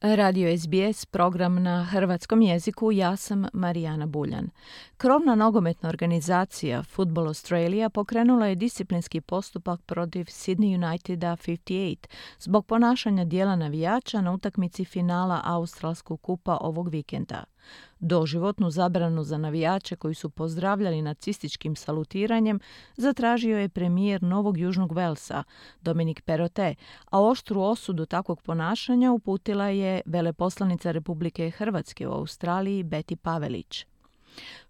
Radio SBS, program na hrvatskom jeziku, ja sam Marijana Buljan. Krovna nogometna organizacija Football Australia pokrenula je disciplinski postupak protiv Sydney Uniteda 58 zbog ponašanja dijela navijača na utakmici finala Australskog kupa ovog vikenda. Doživotnu zabranu za navijače koji su pozdravljali nacističkim salutiranjem zatražio je premijer Novog Južnog Velsa, Dominik Perote, a oštru osudu takvog ponašanja uputila je veleposlanica Republike Hrvatske u Australiji Beti Pavelić.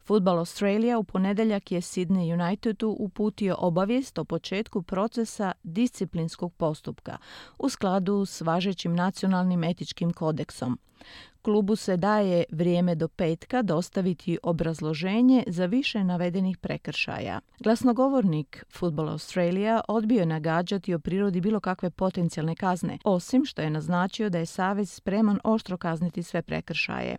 Football Australia u ponedjeljak je Sydney Unitedu uputio obavijest o početku procesa disciplinskog postupka u skladu s važećim nacionalnim etičkim kodeksom. Klubu se daje vrijeme do petka dostaviti obrazloženje za više navedenih prekršaja. Glasnogovornik Football Australia odbio je nagađati o prirodi bilo kakve potencijalne kazne, osim što je naznačio da je Savez spreman oštro kazniti sve prekršaje.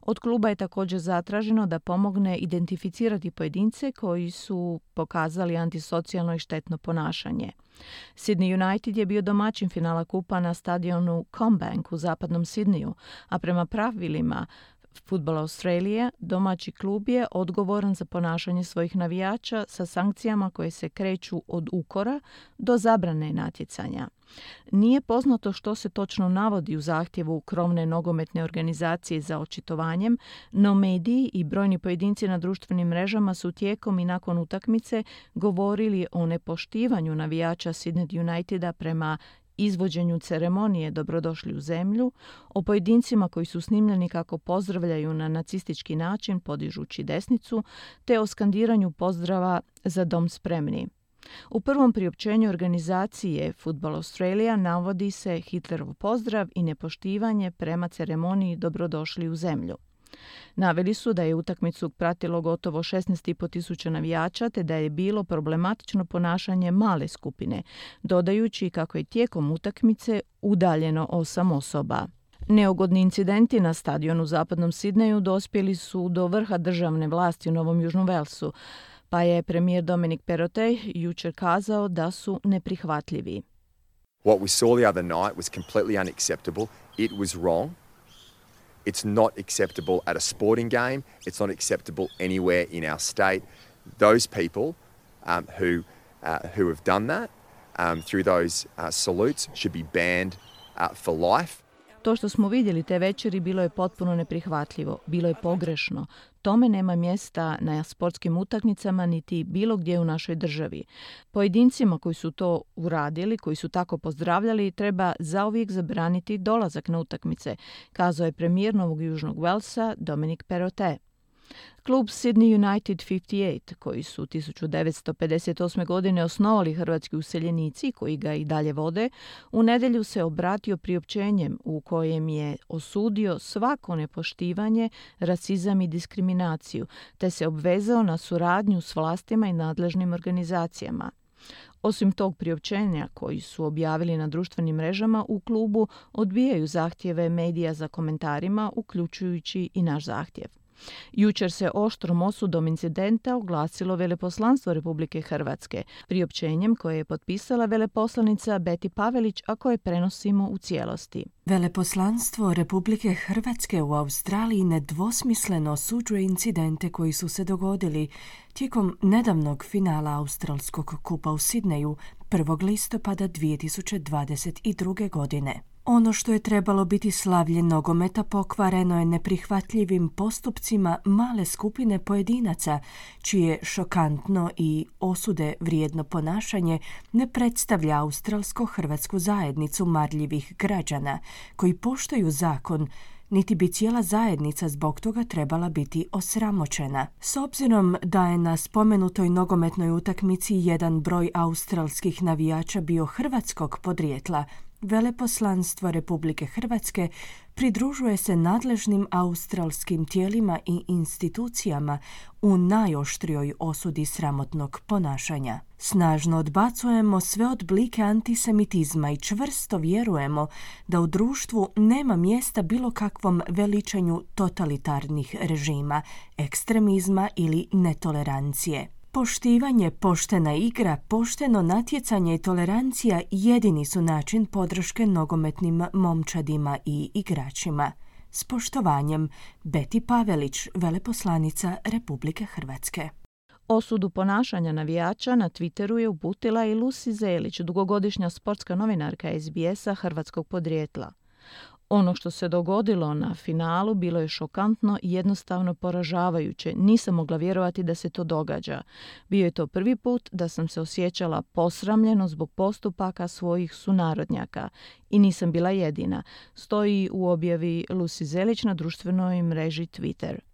Od kluba je također zatraženo da pomogne identificirati pojedince koji su pokazali antisocijalno i štetno ponašanje. Sydney United je bio domaćin finala kupa na stadionu Combank u zapadnom Sidniju, a prema pravilima Futbol Australije, domaći klub je odgovoran za ponašanje svojih navijača sa sankcijama koje se kreću od ukora do zabrane natjecanja. Nije poznato što se točno navodi u zahtjevu krovne nogometne organizacije za očitovanjem, no mediji i brojni pojedinci na društvenim mrežama su tijekom i nakon utakmice govorili o nepoštivanju navijača Sydney Uniteda prema izvođenju ceremonije Dobrodošli u zemlju, o pojedincima koji su snimljeni kako pozdravljaju na nacistički način podižući desnicu, te o skandiranju pozdrava za dom spremni. U prvom priopćenju organizacije Football Australia navodi se Hitlerov pozdrav i nepoštivanje prema ceremoniji Dobrodošli u zemlju. Naveli su da je utakmicu pratilo gotovo 16,5 tisuća navijača te da je bilo problematično ponašanje male skupine, dodajući kako je tijekom utakmice udaljeno osam osoba. Neugodni incidenti na stadionu u zapadnom Sidneju dospjeli su do vrha državne vlasti u Novom Južnom Velsu, pa je premijer Dominik Perotej jučer kazao da su neprihvatljivi. What we saw the other night was completely unacceptable. It was wrong. It's not acceptable at a sporting game. It's not acceptable anywhere in our state. Those people um, who, uh, who have done that um, through those uh, salutes should be banned uh, for life. To što smo vidjeli te večeri bilo je potpuno neprihvatljivo, bilo je pogrešno. Tome nema mjesta na sportskim utakmicama niti bilo gdje u našoj državi. Pojedincima koji su to uradili, koji su tako pozdravljali, treba zauvijek zabraniti dolazak na utakmice, kazao je premijer Novog Južnog Velsa Dominik Perote. Klub Sydney United 58, koji su 1958. godine osnovali hrvatski useljenici koji ga i dalje vode, u nedjelju se obratio priopćenjem u kojem je osudio svako nepoštivanje, rasizam i diskriminaciju, te se obvezao na suradnju s vlastima i nadležnim organizacijama. Osim tog priopćenja koji su objavili na društvenim mrežama u klubu odbijaju zahtjeve medija za komentarima uključujući i naš zahtjev. Jučer se oštrom osudom incidenta oglasilo veleposlanstvo Republike Hrvatske, priopćenjem koje je potpisala veleposlanica Beti Pavelić, a koje prenosimo u cijelosti. Veleposlanstvo Republike Hrvatske u Australiji nedvosmisleno osuđuje incidente koji su se dogodili tijekom nedavnog finala Australskog kupa u Sidneju 1. listopada 2022. godine. Ono što je trebalo biti slavlje nogometa pokvareno je neprihvatljivim postupcima male skupine pojedinaca, čije šokantno i osude vrijedno ponašanje ne predstavlja australsko-hrvatsku zajednicu marljivih građana koji poštuju zakon niti bi cijela zajednica zbog toga trebala biti osramoćena. S obzirom da je na spomenutoj nogometnoj utakmici jedan broj australskih navijača bio hrvatskog podrijetla, Veleposlanstvo Republike Hrvatske pridružuje se nadležnim australskim tijelima i institucijama u najoštrijoj osudi sramotnog ponašanja. Snažno odbacujemo sve odblike antisemitizma i čvrsto vjerujemo da u društvu nema mjesta bilo kakvom veličanju totalitarnih režima, ekstremizma ili netolerancije. Poštivanje, poštena igra, pošteno natjecanje i tolerancija jedini su način podrške nogometnim momčadima i igračima. S poštovanjem, Beti Pavelić, veleposlanica Republike Hrvatske. Osudu ponašanja navijača na Twitteru je uputila i Lucy Zelić, dugogodišnja sportska novinarka SBS-a hrvatskog podrijetla. Ono što se dogodilo na finalu bilo je šokantno i jednostavno poražavajuće. Nisam mogla vjerovati da se to događa. Bio je to prvi put da sam se osjećala posramljeno zbog postupaka svojih sunarodnjaka. I nisam bila jedina. Stoji u objavi Lucy Zelić na društvenoj mreži Twitter.